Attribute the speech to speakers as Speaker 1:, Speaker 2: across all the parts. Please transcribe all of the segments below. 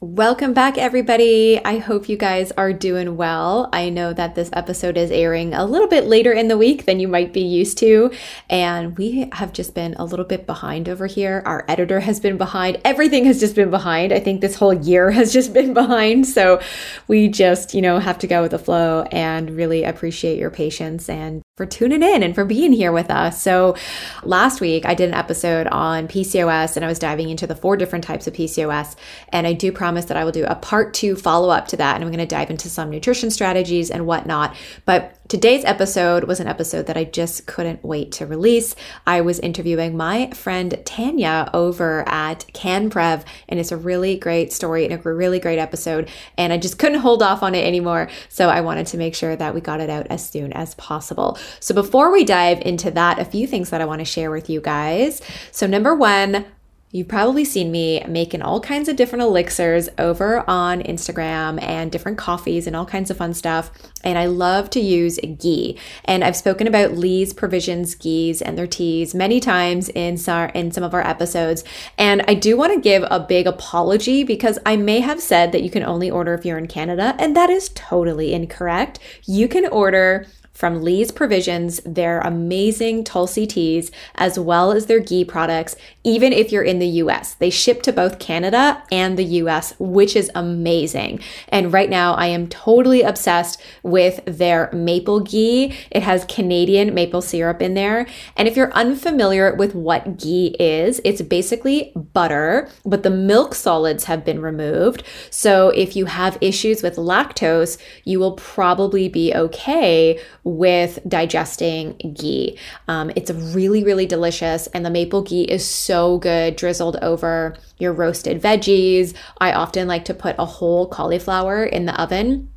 Speaker 1: Welcome back, everybody. I hope you guys are doing well. I know that this episode is airing a little bit later in the week than you might be used to, and we have just been a little bit behind over here. Our editor has been behind, everything has just been behind. I think this whole year has just been behind. So we just, you know, have to go with the flow and really appreciate your patience and for tuning in and for being here with us. So, last week I did an episode on PCOS and I was diving into the four different types of PCOS. And I do promise that I will do a part two follow up to that. And I'm going to dive into some nutrition strategies and whatnot. But Today's episode was an episode that I just couldn't wait to release. I was interviewing my friend Tanya over at CanPrev, and it's a really great story and a really great episode. And I just couldn't hold off on it anymore. So I wanted to make sure that we got it out as soon as possible. So before we dive into that, a few things that I want to share with you guys. So, number one, You've probably seen me making all kinds of different elixirs over on Instagram and different coffees and all kinds of fun stuff. And I love to use ghee. And I've spoken about Lee's Provisions ghees and their teas many times in in some of our episodes. And I do want to give a big apology because I may have said that you can only order if you're in Canada, and that is totally incorrect. You can order from Lee's Provisions, their amazing Tulsi teas, as well as their ghee products, even if you're in the US. They ship to both Canada and the US, which is amazing. And right now, I am totally obsessed with their maple ghee. It has Canadian maple syrup in there. And if you're unfamiliar with what ghee is, it's basically butter, but the milk solids have been removed. So if you have issues with lactose, you will probably be okay with digesting ghee. Um, it's really, really delicious, and the maple ghee is so good drizzled over your roasted veggies. I often like to put a whole cauliflower in the oven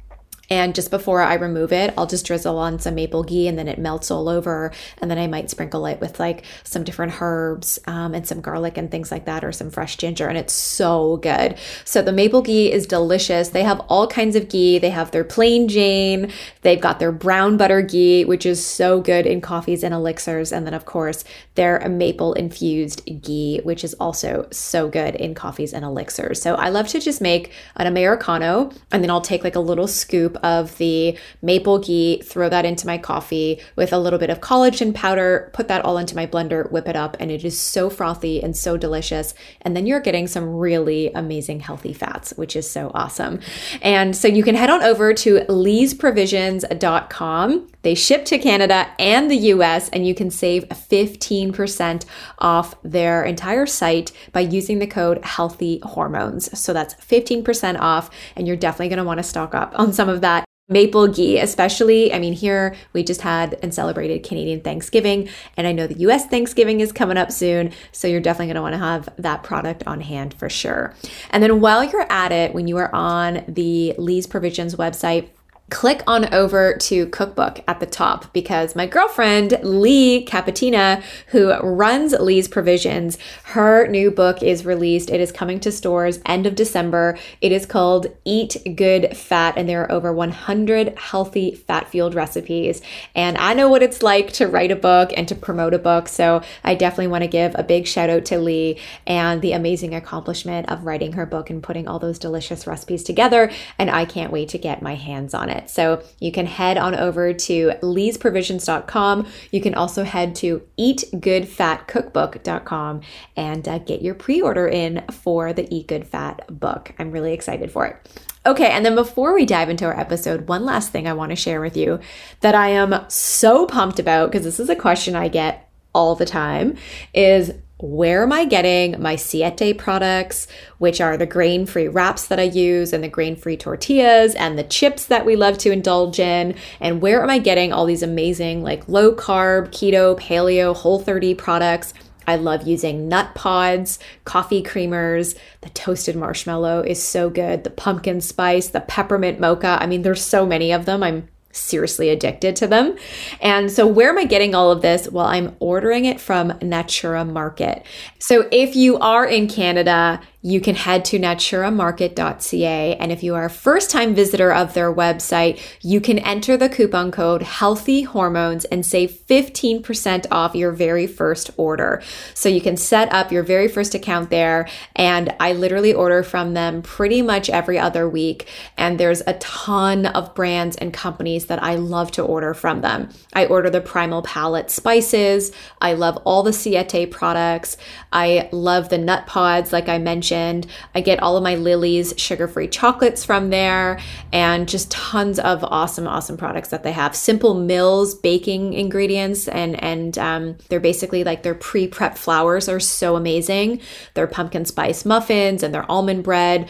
Speaker 1: and just before I remove it, I'll just drizzle on some maple ghee and then it melts all over. And then I might sprinkle it with like some different herbs um, and some garlic and things like that, or some fresh ginger. And it's so good. So the maple ghee is delicious. They have all kinds of ghee. They have their plain Jane, they've got their brown butter ghee, which is so good in coffees and elixirs. And then, of course, their maple infused ghee, which is also so good in coffees and elixirs. So I love to just make an Americano and then I'll take like a little scoop of the maple ghee, throw that into my coffee with a little bit of collagen powder, put that all into my blender, whip it up, and it is so frothy and so delicious. And then you're getting some really amazing healthy fats, which is so awesome. And so you can head on over to leesprovisions.com. They ship to Canada and the US, and you can save 15% off their entire site by using the code healthy hormones. So that's 15% off, and you're definitely going to want to stock up on some of that maple ghee, especially. I mean, here we just had and celebrated Canadian Thanksgiving, and I know the US Thanksgiving is coming up soon, so you're definitely going to want to have that product on hand for sure. And then while you're at it, when you are on the Lee's Provisions website, click on over to cookbook at the top because my girlfriend Lee Capatina, who runs Lee's Provisions, her new book is released. It is coming to stores end of December. It is called Eat Good Fat, and there are over 100 healthy fat fueled recipes. And I know what it's like to write a book and to promote a book, so I definitely want to give a big shout out to Lee and the amazing accomplishment of writing her book and putting all those delicious recipes together. And I can't wait to get my hands on it it. So you can head on over to leesprovisions.com. You can also head to eatgoodfatcookbook.com and uh, get your pre order in for the Eat Good Fat book. I'm really excited for it. Okay, and then before we dive into our episode, one last thing I want to share with you that I am so pumped about because this is a question I get all the time is where am I getting my Siete products, which are the grain free wraps that I use, and the grain free tortillas, and the chips that we love to indulge in? And where am I getting all these amazing, like low carb, keto, paleo, whole 30 products? I love using nut pods, coffee creamers. The toasted marshmallow is so good. The pumpkin spice, the peppermint mocha. I mean, there's so many of them. I'm seriously addicted to them. And so, where am I getting all of this? Well, I'm ordering it from Natura Market. So, if you are in Canada, you can head to naturamarket.ca. And if you are a first time visitor of their website, you can enter the coupon code healthy hormones and save 15% off your very first order. So you can set up your very first account there. And I literally order from them pretty much every other week. And there's a ton of brands and companies that I love to order from them. I order the Primal Palette spices. I love all the Siete products. I love the nut pods, like I mentioned mentioned. I get all of my Lily's sugar free chocolates from there and just tons of awesome, awesome products that they have. Simple Mills baking ingredients, and, and um, they're basically like their pre prep flours are so amazing. Their pumpkin spice muffins and their almond bread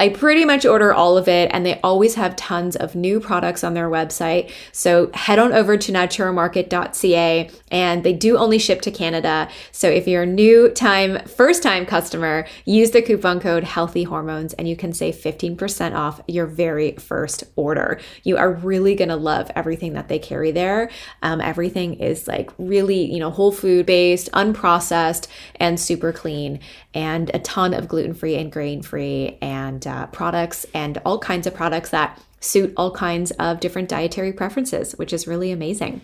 Speaker 1: I pretty much order all of it, and they always have tons of new products on their website. So head on over to naturamarket.ca, and they do only ship to Canada. So if you're a new time, first time customer, use the coupon code Healthy Hormones, and you can save 15% off your very first order. You are really gonna love everything that they carry there. Um, everything is like really, you know, whole food based, unprocessed, and super clean, and a ton of gluten free and grain free and uh, products and all kinds of products that suit all kinds of different dietary preferences, which is really amazing.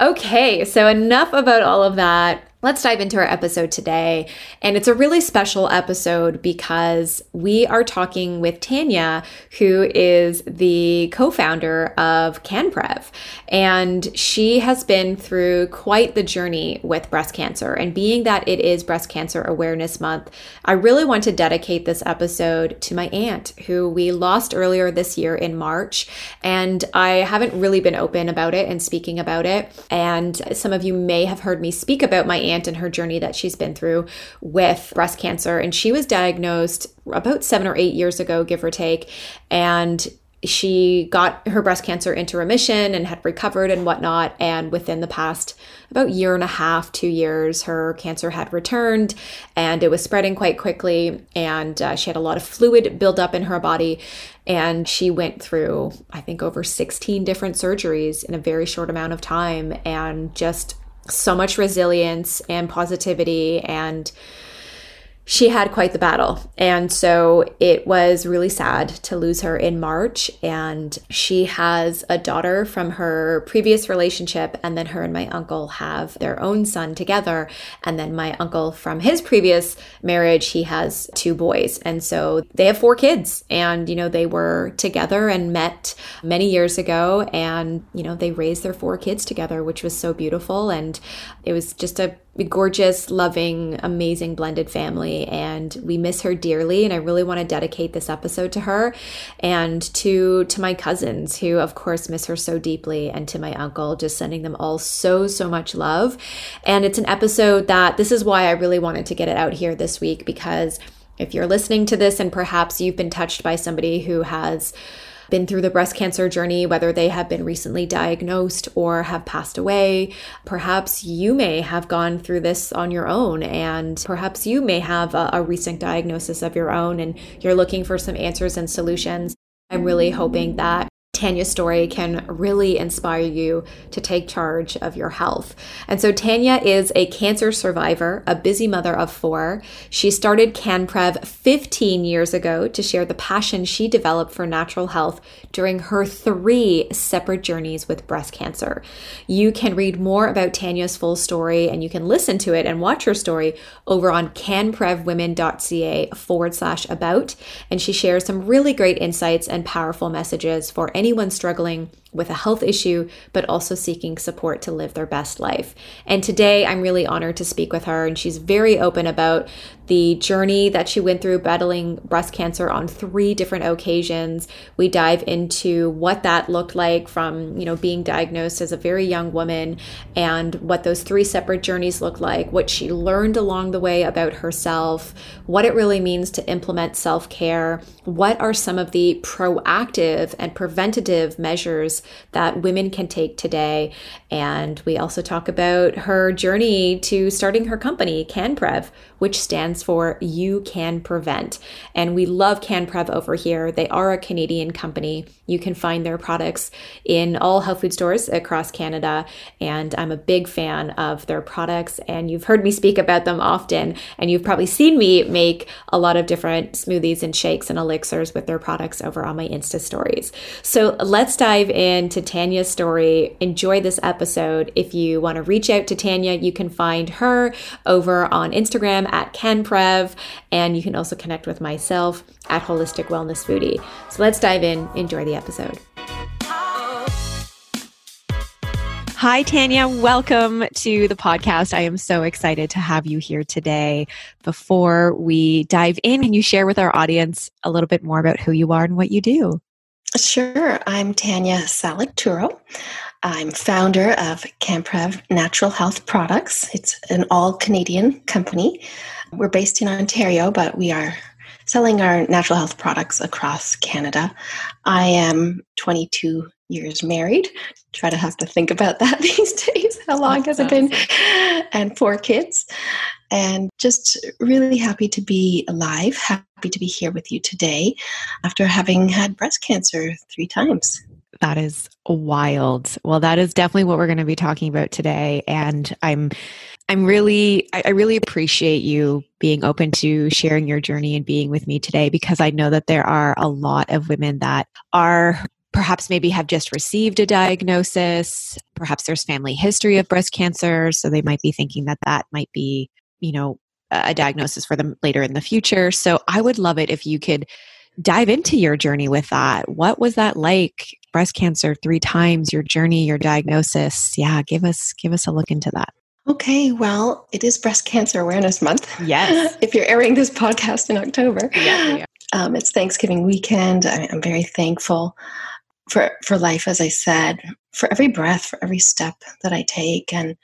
Speaker 1: Okay, so enough about all of that. Let's dive into our episode today. And it's a really special episode because we are talking with Tanya, who is the co founder of CanPrev. And she has been through quite the journey with breast cancer. And being that it is Breast Cancer Awareness Month, I really want to dedicate this episode to my aunt, who we lost earlier this year in March. And I haven't really been open about it and speaking about it. And some of you may have heard me speak about my aunt aunt and her journey that she's been through with breast cancer. And she was diagnosed about seven or eight years ago, give or take. And she got her breast cancer into remission and had recovered and whatnot. And within the past about year and a half, two years, her cancer had returned and it was spreading quite quickly. And uh, she had a lot of fluid buildup in her body. And she went through, I think, over 16 different surgeries in a very short amount of time and just so much resilience and positivity and she had quite the battle. And so it was really sad to lose her in March. And she has a daughter from her previous relationship. And then her and my uncle have their own son together. And then my uncle from his previous marriage, he has two boys. And so they have four kids. And, you know, they were together and met many years ago. And, you know, they raised their four kids together, which was so beautiful. And it was just a gorgeous, loving, amazing blended family. And we miss her dearly. And I really want to dedicate this episode to her and to to my cousins who of course miss her so deeply and to my uncle, just sending them all so, so much love. And it's an episode that this is why I really wanted to get it out here this week because if you're listening to this and perhaps you've been touched by somebody who has been through the breast cancer journey, whether they have been recently diagnosed or have passed away. Perhaps you may have gone through this on your own, and perhaps you may have a, a recent diagnosis of your own and you're looking for some answers and solutions. I'm really hoping that Tanya's story can really inspire you to take charge of your health. And so, Tanya is a cancer survivor, a busy mother of four. She started CanPrev 15 years ago to share the passion she developed for natural health during her three separate journeys with breast cancer. You can read more about Tanya's full story and you can listen to it and watch her story over on canprevwomen.ca forward slash about. And she shares some really great insights and powerful messages for anyone struggling with a health issue, but also seeking support to live their best life. And today I'm really honored to speak with her, and she's very open about the journey that she went through battling breast cancer on three different occasions. We dive into what that looked like from, you know, being diagnosed as a very young woman and what those three separate journeys look like, what she learned along the way about herself, what it really means to implement self care, what are some of the proactive and preventative measures that women can take today. And we also talk about her journey to starting her company, CanPrev, which stands for You Can Prevent. And we love CanPrev over here. They are a Canadian company. You can find their products in all health food stores across Canada. And I'm a big fan of their products. And you've heard me speak about them often. And you've probably seen me make a lot of different smoothies and shakes and elixirs with their products over on my Insta stories. So let's dive into Tanya's story. Enjoy this episode. If you want to reach out to Tanya, you can find her over on Instagram at CanPrev, and you can also connect with myself at Holistic Wellness Foodie. So let's dive in. Enjoy the episode. Hi, Tanya. Welcome to the podcast. I am so excited to have you here today. Before we dive in, can you share with our audience a little bit more about who you are and what you do?
Speaker 2: Sure. I'm Tanya Salituro. I'm founder of CanPrev Natural Health Products. It's an all Canadian company. We're based in Ontario, but we are selling our natural health products across Canada. I am 22 years married. Try to have to think about that these days. How long has it been? And four kids. And just really happy to be alive, happy to be here with you today after having had breast cancer three times.
Speaker 1: That is wild. Well, that is definitely what we're going to be talking about today. And I'm I'm really I, really appreciate you being open to sharing your journey and being with me today because I know that there are a lot of women that are perhaps maybe have just received a diagnosis perhaps there's family history of breast cancer so they might be thinking that that might be you know a diagnosis for them later in the future so i would love it if you could dive into your journey with that. What was that like? Breast cancer three times, your journey, your diagnosis. Yeah, give us give us a look into that.
Speaker 2: Okay, well, it is Breast Cancer Awareness Month.
Speaker 1: Yes.
Speaker 2: if you're airing this podcast in October. Yeah, um, it's Thanksgiving weekend. I, I'm very thankful for for life, as I said, for every breath, for every step that I take, and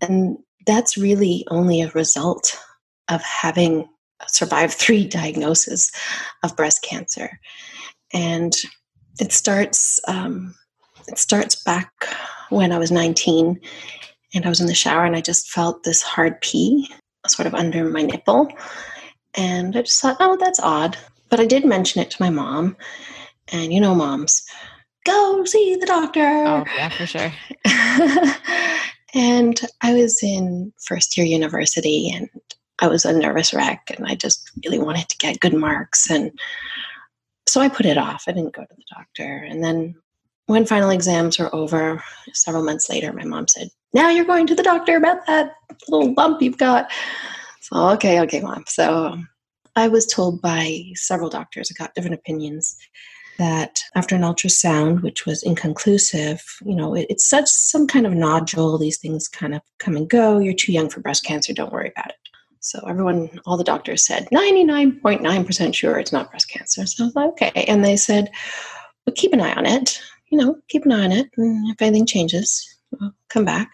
Speaker 2: and that's really only a result of having survived three diagnoses of breast cancer, and it starts um, it starts back when I was 19, and I was in the shower and I just felt this hard pea sort of under my nipple, and I just thought, oh, that's odd. But I did mention it to my mom, and you know, moms, go see the doctor.
Speaker 1: Oh yeah, for sure.
Speaker 2: and I was in first year university, and I was a nervous wreck and I just really wanted to get good marks. And so I put it off. I didn't go to the doctor. And then when final exams were over, several months later, my mom said, Now you're going to the doctor about that little bump you've got. So, okay, okay, mom. So I was told by several doctors, I got different opinions, that after an ultrasound, which was inconclusive, you know, it, it's such some kind of nodule. These things kind of come and go. You're too young for breast cancer. Don't worry about it. So everyone, all the doctors said 99.9% sure it's not breast cancer. So I was like, okay. And they said, but keep an eye on it. You know, keep an eye on it. And if anything changes, well, come back.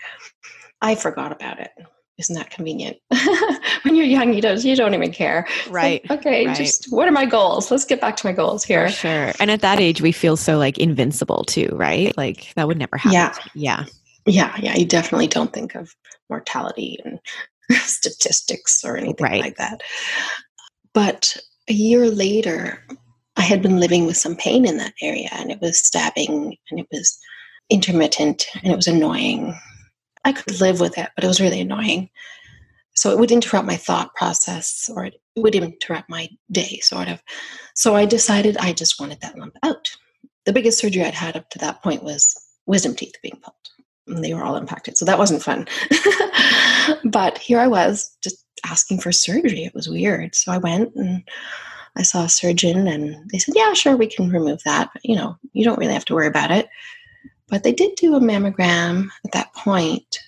Speaker 2: I forgot about it. Isn't that convenient? when you're young, you don't you don't even care.
Speaker 1: Right.
Speaker 2: Like, okay,
Speaker 1: right.
Speaker 2: just what are my goals? Let's get back to my goals here.
Speaker 1: For sure. And at that age, we feel so like invincible too, right? Like that would never happen.
Speaker 2: Yeah.
Speaker 1: Yeah.
Speaker 2: Yeah. Yeah. You definitely don't think of mortality and statistics or anything right. like that. But a year later, I had been living with some pain in that area, and it was stabbing, and it was intermittent, and it was annoying. I could live with it, but it was really annoying. So it would interrupt my thought process, or it would interrupt my day, sort of. So I decided I just wanted that lump out. The biggest surgery I'd had up to that point was wisdom teeth being pulled and they were all impacted. So that wasn't fun. but here I was just asking for surgery. It was weird. So I went and I saw a surgeon and they said, yeah, sure, we can remove that. But, you know, you don't really have to worry about it. But they did do a mammogram at that point,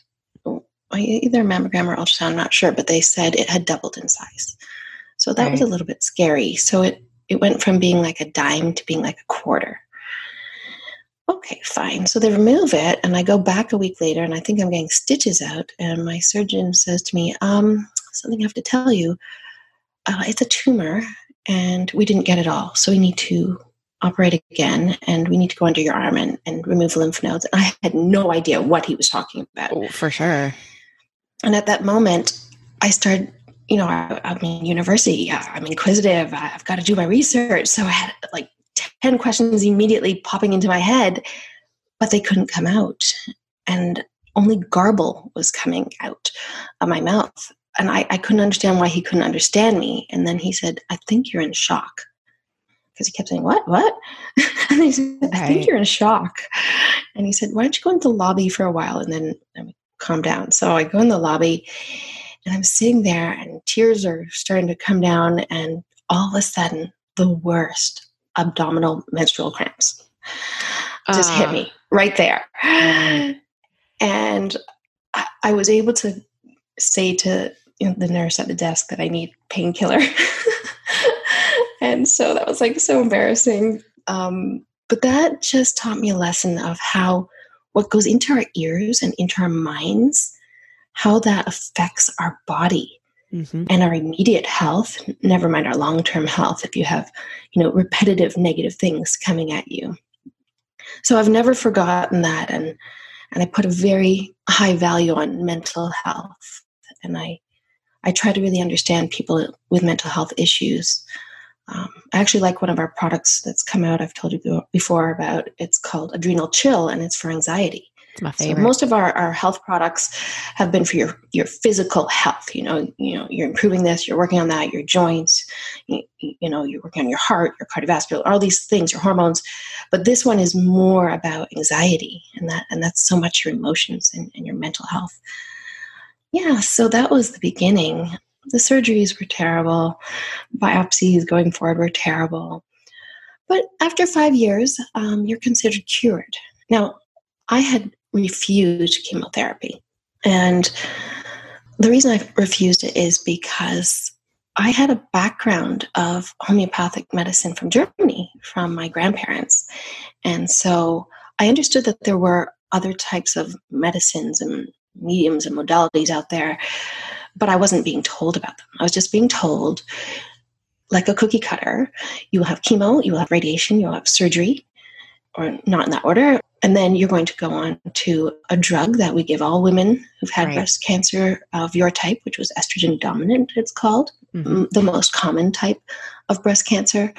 Speaker 2: oh, either a mammogram or ultrasound, I'm not sure, but they said it had doubled in size. So that right. was a little bit scary. So it, it went from being like a dime to being like a quarter okay, fine. So they remove it, and I go back a week later, and I think I'm getting stitches out, and my surgeon says to me, um, something I have to tell you. Uh, it's a tumor, and we didn't get it all, so we need to operate again and we need to go under your arm and, and remove lymph nodes. And I had no idea what he was talking about.
Speaker 1: Oh, for sure.
Speaker 2: And at that moment, I started, you know, I, I'm in university, I'm inquisitive, I've got to do my research. So I had like 10 questions immediately popping into my head, but they couldn't come out. And only garble was coming out of my mouth. And I, I couldn't understand why he couldn't understand me. And then he said, I think you're in shock because he kept saying, What? What? and he said, I think you're in shock. And he said, Why don't you go into the lobby for a while and then um, calm down? So I go in the lobby and I'm sitting there and tears are starting to come down. And all of a sudden, the worst abdominal menstrual cramps just uh, hit me right there. And I, I was able to say to you know, the nurse at the desk that I need painkiller. and so that was like so embarrassing. Um, but that just taught me a lesson of how what goes into our ears and into our minds, how that affects our body mm-hmm. and our immediate health, never mind our long term health if you have, you know, repetitive negative things coming at you. So I've never forgotten that and and I put a very high value on mental health. And I I try to really understand people with mental health issues um, I actually like one of our products that's come out. I've told you before about. It's called Adrenal Chill, and it's for anxiety.
Speaker 1: It's my favorite.
Speaker 2: So most of our, our health products have been for your your physical health. You know, you know, you're improving this, you're working on that, your joints. You, you know, you're working on your heart, your cardiovascular, all these things, your hormones. But this one is more about anxiety, and that and that's so much your emotions and, and your mental health. Yeah, so that was the beginning the surgeries were terrible. Biopsies going forward were terrible. But after five years, um, you're considered cured. Now, I had refused chemotherapy. And the reason I refused it is because I had a background of homeopathic medicine from Germany, from my grandparents. And so I understood that there were other types of medicines and mediums and modalities out there but I wasn't being told about them. I was just being told, like a cookie cutter, you will have chemo, you will have radiation, you'll have surgery, or not in that order. And then you're going to go on to a drug that we give all women who've had right. breast cancer of your type, which was estrogen dominant, it's called, mm-hmm. the most common type of breast cancer.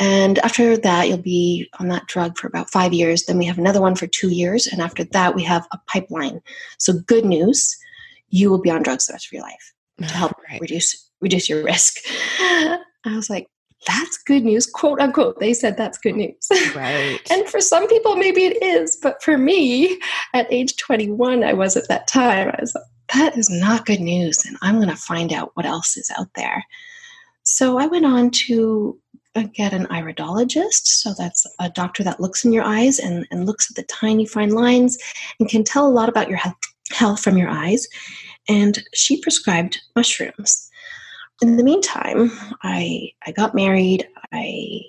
Speaker 2: And after that, you'll be on that drug for about five years. Then we have another one for two years. And after that, we have a pipeline. So, good news you will be on drugs the rest of your life to help right. reduce reduce your risk. I was like, that's good news, quote unquote. They said that's good news.
Speaker 1: Right.
Speaker 2: and for some people, maybe it is. But for me, at age 21, I was at that time, I was like, that is not good news. And I'm going to find out what else is out there. So I went on to uh, get an iridologist. So that's a doctor that looks in your eyes and, and looks at the tiny fine lines and can tell a lot about your health health from your eyes. And she prescribed mushrooms. In the meantime, I, I got married. I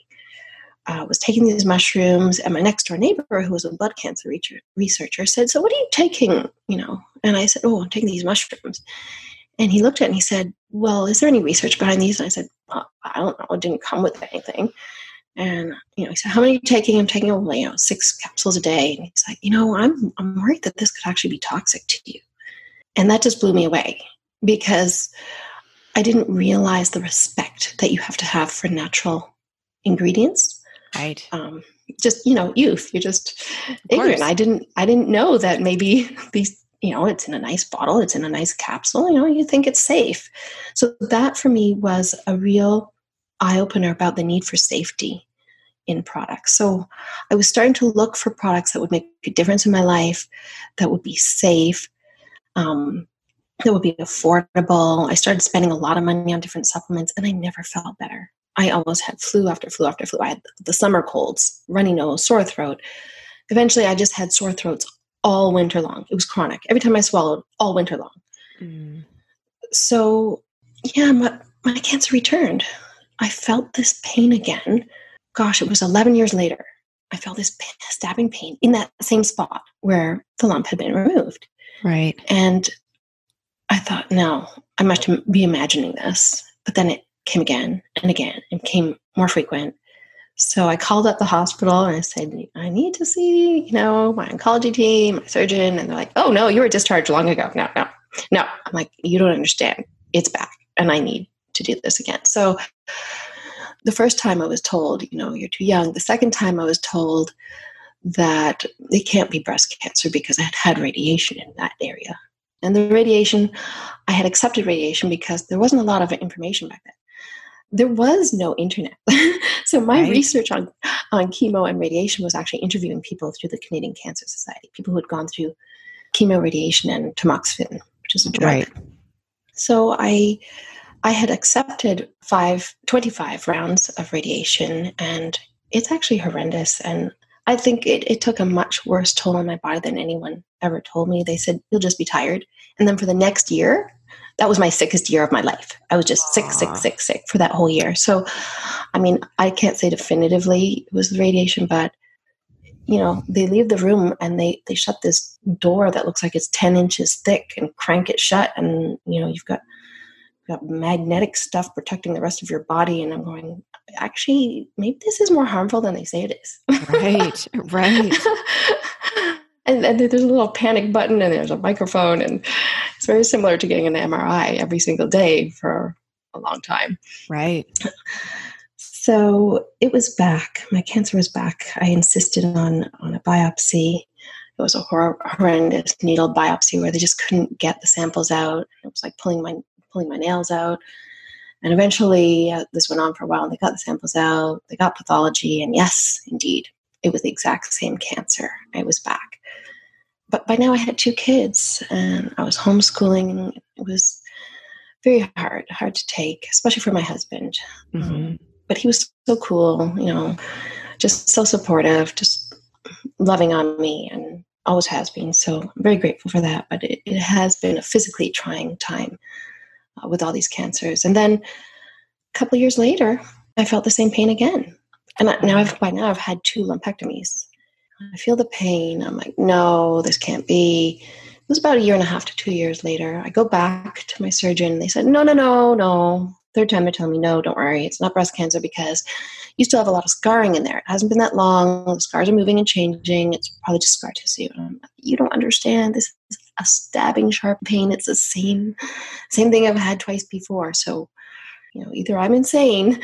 Speaker 2: uh, was taking these mushrooms, and my next door neighbor, who was a blood cancer researcher, said, "So what are you taking?" You know, and I said, "Oh, I'm taking these mushrooms." And he looked at it and he said, "Well, is there any research behind these?" And I said, well, "I don't know. It didn't come with anything." And you know, he said, "How many are you taking?" I'm taking, oh, you know, six capsules a day. And he's like, "You know, I'm I'm worried that this could actually be toxic to you." And that just blew me away because I didn't realize the respect that you have to have for natural ingredients.
Speaker 1: Right. Um,
Speaker 2: just you know, youth. You're just ignorant. I didn't. I didn't know that maybe these. You know, it's in a nice bottle. It's in a nice capsule. You know, you think it's safe. So that for me was a real eye opener about the need for safety in products. So I was starting to look for products that would make a difference in my life, that would be safe, um, that would be affordable. I started spending a lot of money on different supplements and I never felt better. I almost had flu after flu after flu. I had the summer colds, runny nose, sore throat. Eventually, I just had sore throats all winter long. It was chronic. Every time I swallowed, all winter long. Mm. So, yeah, my, my cancer returned. I felt this pain again gosh, it was 11 years later, I felt this stabbing pain in that same spot where the lump had been removed.
Speaker 1: Right.
Speaker 2: And I thought, no, I must be imagining this. But then it came again and again and came more frequent. So I called up the hospital and I said, I need to see, you know, my oncology team, my surgeon. And they're like, oh, no, you were discharged long ago. No, no, no. I'm like, you don't understand. It's back and I need to do this again. So the first time I was told, you know, you're too young. The second time I was told that it can't be breast cancer because I had had radiation in that area. And the radiation, I had accepted radiation because there wasn't a lot of information back then there was no internet. so my right. research on, on chemo and radiation was actually interviewing people through the Canadian Cancer Society, people who had gone through chemo, radiation, and tamoxifen, which is a drug. Right. So I I had accepted five, 25 rounds of radiation, and it's actually horrendous. And I think it, it took a much worse toll on my body than anyone ever told me. They said, you'll just be tired. And then for the next year, that was my sickest year of my life. I was just sick, sick, sick, sick for that whole year. So, I mean, I can't say definitively it was the radiation, but you know, they leave the room and they they shut this door that looks like it's ten inches thick and crank it shut, and you know, you've got got magnetic stuff protecting the rest of your body. And I'm going, actually, maybe this is more harmful than they say it is.
Speaker 1: right, right.
Speaker 2: and, and, there's a little panic button and there's a microphone and it's very similar to getting an mri every single day for a long time.
Speaker 1: Right.
Speaker 2: So it was back my cancer was back. I insisted on on a biopsy. It was a hor- horrendous needle biopsy where they just couldn't get the samples out. It was like pulling my pulling my nails out and eventually uh, this went on for a while and they got the samples out they got pathology and yes indeed it was the exact same cancer i was back but by now I had two kids and I was homeschooling. It was very hard, hard to take, especially for my husband. Mm-hmm. Um, but he was so cool, you know, just so supportive, just loving on me and always has been. So I'm very grateful for that. But it, it has been a physically trying time Uh, with all these cancers. And then a couple years later, I felt the same pain again. And now I've, by now I've had two lumpectomies. I feel the pain. I'm like, no, this can't be. It was about a year and a half to two years later. I go back to my surgeon. And they said, no, no, no, no. Third time they're telling me, no, don't worry. It's not breast cancer because you still have a lot of scarring in there. It hasn't been that long. The scars are moving and changing. It's probably just scar tissue. Like, you don't understand. This is a stabbing sharp pain. It's the same, same thing I've had twice before. So, you know, either I'm insane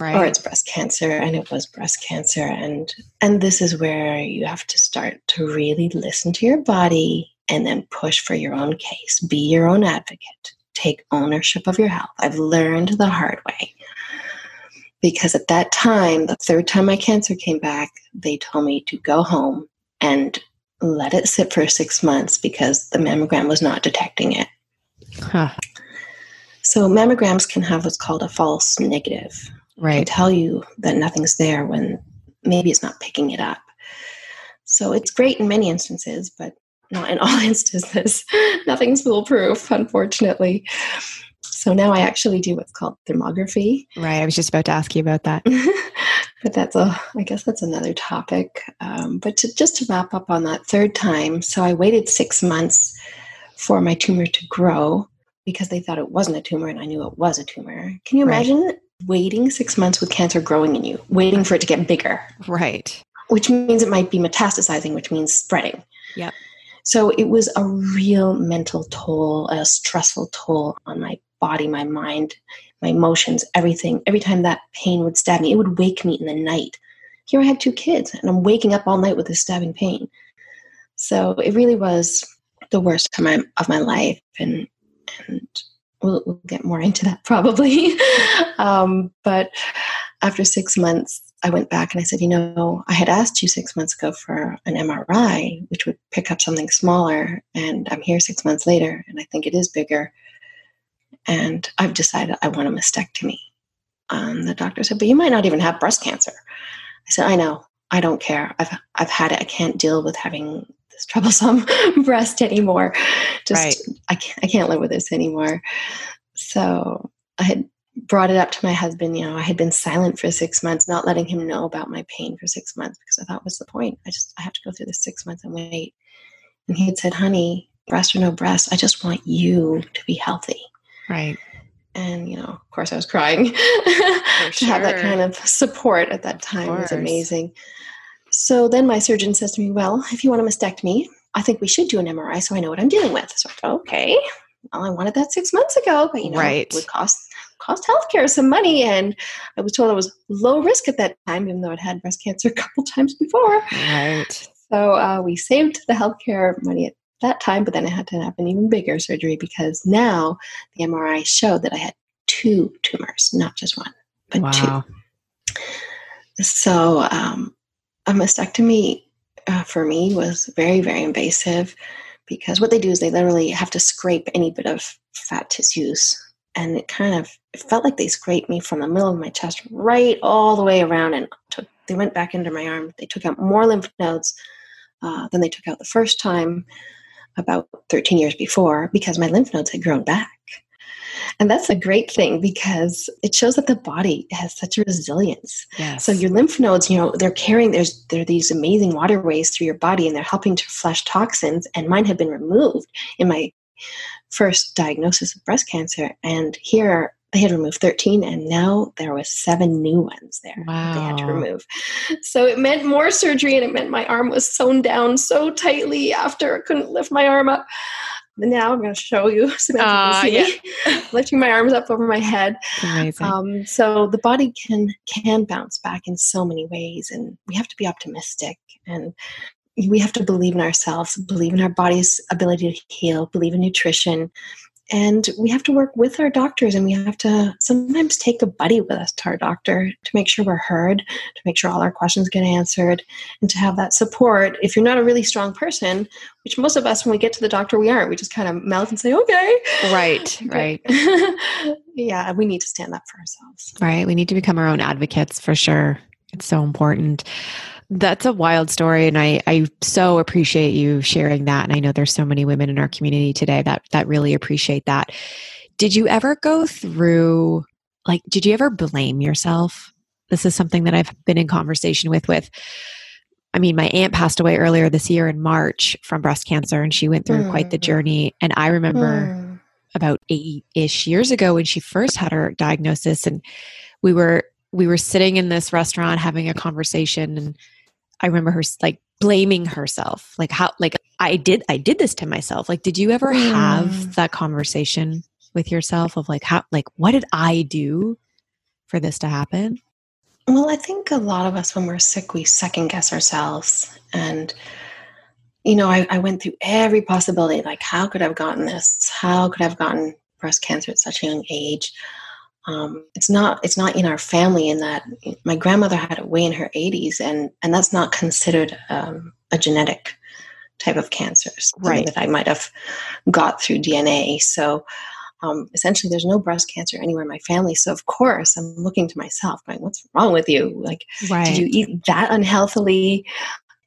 Speaker 2: right. or it's breast cancer and it was breast cancer and and this is where you have to start to really listen to your body and then push for your own case be your own advocate take ownership of your health i've learned the hard way because at that time the third time my cancer came back they told me to go home and let it sit for six months because the mammogram was not detecting it huh. so mammograms can have what's called a false negative
Speaker 1: right.
Speaker 2: tell you that nothing's there when maybe it's not picking it up. So it's great in many instances, but not in all instances. Nothing's foolproof, unfortunately. So now I actually do what's called thermography.
Speaker 1: Right. I was just about to ask you about that.
Speaker 2: but that's a, I guess that's another topic. Um, but to, just to wrap up on that third time, so I waited six months for my tumor to grow because they thought it wasn't a tumor and I knew it was a tumor. Can you imagine right waiting six months with cancer growing in you, waiting for it to get bigger.
Speaker 1: Right.
Speaker 2: Which means it might be metastasizing, which means spreading.
Speaker 1: Yep.
Speaker 2: So it was a real mental toll, a stressful toll on my body, my mind, my emotions, everything. Every time that pain would stab me, it would wake me in the night. Here I had two kids, and I'm waking up all night with this stabbing pain. So it really was the worst time of my life, and and we'll, we'll get more into that probably. um, but after six months, I went back and I said, you know, I had asked you six months ago for an MRI, which would pick up something smaller. And I'm here six months later, and I think it is bigger. And I've decided I want a mastectomy. Um, the doctor said, but you might not even have breast cancer. I said, I know. I don't care. I've I've had it. I can't deal with having this troublesome breast anymore. Just right. I can't I can't live with this anymore. So I had brought it up to my husband. You know, I had been silent for six months, not letting him know about my pain for six months because I thought, what's the point? I just I have to go through this six months and wait. And he had said, "Honey, breast or no breast, I just want you to be healthy."
Speaker 1: Right.
Speaker 2: And, you know, of course, I was crying. to sure. have that kind of support at that time was amazing. So then my surgeon says to me, Well, if you want a mastectomy, I think we should do an MRI so I know what I'm dealing with. So I thought, okay, well, I wanted that six months ago, but you know, right. it would cost cost healthcare some money. And I was told I was low risk at that time, even though I'd had breast cancer a couple times before.
Speaker 1: Right.
Speaker 2: So uh, we saved the healthcare money at that time, but then I had to have an even bigger surgery because now the MRI showed that I had two tumors, not just one, but wow. two. So um, a mastectomy uh, for me was very, very invasive because what they do is they literally have to scrape any bit of fat tissues. And it kind of it felt like they scraped me from the middle of my chest right all the way around and took, they went back into my arm. They took out more lymph nodes uh, than they took out the first time about 13 years before because my lymph nodes had grown back. And that's a great thing because it shows that the body has such a resilience. Yes. So your lymph nodes, you know, they're carrying there's there are these amazing waterways through your body and they're helping to flush toxins. And mine had been removed in my first diagnosis of breast cancer. And here they had removed 13 and now there was seven new ones there wow. they had to remove so it meant more surgery and it meant my arm was sewn down so tightly after i couldn't lift my arm up now i'm going to show you uh, yeah. lifting my arms up over my head
Speaker 1: Amazing. Um,
Speaker 2: so the body can can bounce back in so many ways and we have to be optimistic and we have to believe in ourselves believe in our body's ability to heal believe in nutrition and we have to work with our doctors and we have to sometimes take a buddy with us to our doctor to make sure we're heard to make sure all our questions get answered and to have that support. If you're not a really strong person which most of us when we get to the doctor we aren't. We just kind of mouth and say okay.
Speaker 1: Right right.
Speaker 2: Yeah we need to stand up for ourselves.
Speaker 1: Right we need to become our own advocates for sure. It's so important that's a wild story and I, I so appreciate you sharing that and i know there's so many women in our community today that that really appreciate that did you ever go through like did you ever blame yourself this is something that i've been in conversation with with i mean my aunt passed away earlier this year in march from breast cancer and she went through mm. quite the mm. journey and i remember mm. about eight-ish years ago when she first had her diagnosis and we were we were sitting in this restaurant having a conversation and I remember her like blaming herself. Like how like I did I did this to myself. Like did you ever have mm. that conversation with yourself of like how like what did I do for this to happen?
Speaker 2: Well, I think a lot of us when we're sick we second guess ourselves and you know, I, I went through every possibility like how could I have gotten this? How could I have gotten breast cancer at such a young age? Um, it's not it's not in our family in that my grandmother had it way in her 80s and and that's not considered um, a genetic type of cancer right. that i might have got through dna so um, essentially there's no breast cancer anywhere in my family. So of course i'm looking to myself going what's wrong with you? Like right. did you eat that unhealthily?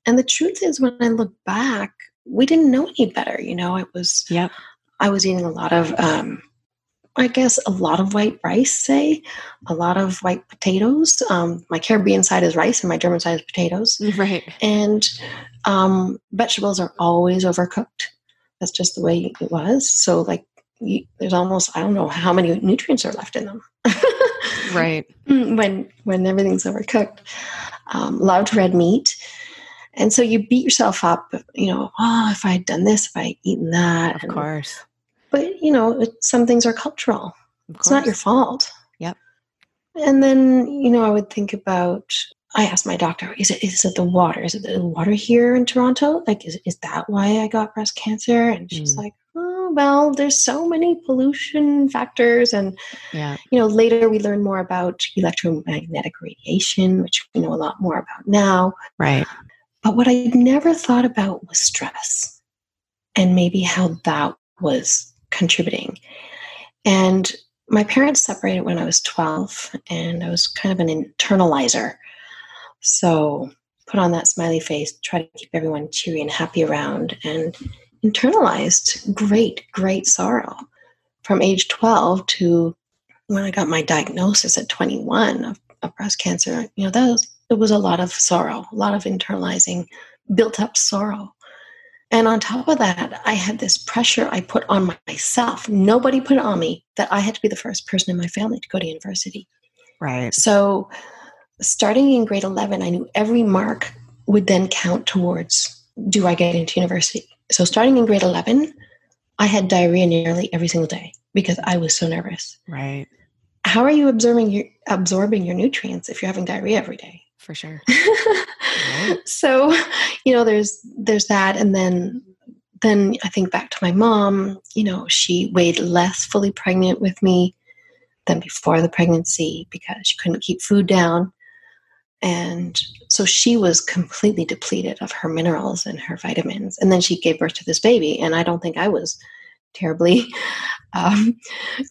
Speaker 2: And the truth is when i look back we didn't know any better you know? It was
Speaker 1: yeah
Speaker 2: i was eating a lot of um, I guess a lot of white rice, say, a lot of white potatoes. Um, my Caribbean side is rice and my German side is potatoes.
Speaker 1: Right.
Speaker 2: And um, vegetables are always overcooked. That's just the way it was. So, like, you, there's almost I don't know how many nutrients are left in them.
Speaker 1: right.
Speaker 2: When when everything's overcooked. Um, loved red meat. And so you beat yourself up, you know, oh, if I had done this, if I had eaten that.
Speaker 1: Of
Speaker 2: and,
Speaker 1: course
Speaker 2: but you know it, some things are cultural. It's not your fault.
Speaker 1: Yep.
Speaker 2: And then you know i would think about i asked my doctor is it is it the water? Is it the water here in toronto? Like is, is that why i got breast cancer? And she's mm. like oh well there's so many pollution factors. And
Speaker 1: yeah.
Speaker 2: you know later we learn more about electromagnetic radiation which we know a lot more about now.
Speaker 1: Right.
Speaker 2: But what i never thought about was stress and maybe how that was contributing. And my parents separated when I was 12, and I was kind of an internalizer. So, put on that smiley face, try to keep everyone cheery and happy around, and internalized great, great sorrow from age 12 to when I got my diagnosis at 21 of, of breast cancer. You know, that was, it was a lot of sorrow, a lot of internalizing, built up sorrow. And on top of that, I had this pressure I put on myself. Nobody put it on me that I had to be the first person in my family to go to university.
Speaker 3: Right.
Speaker 2: So, starting in grade 11, I knew every mark would then count towards do I get into university? So, starting in grade 11, I had diarrhea nearly every single day because I was so nervous.
Speaker 3: Right.
Speaker 2: How are you absorbing your absorbing your nutrients if you're having diarrhea every day?
Speaker 3: For sure.
Speaker 2: right. So, you know, there's there's that and then then I think back to my mom, you know, she weighed less fully pregnant with me than before the pregnancy because she couldn't keep food down. And so she was completely depleted of her minerals and her vitamins. And then she gave birth to this baby. And I don't think I was terribly um,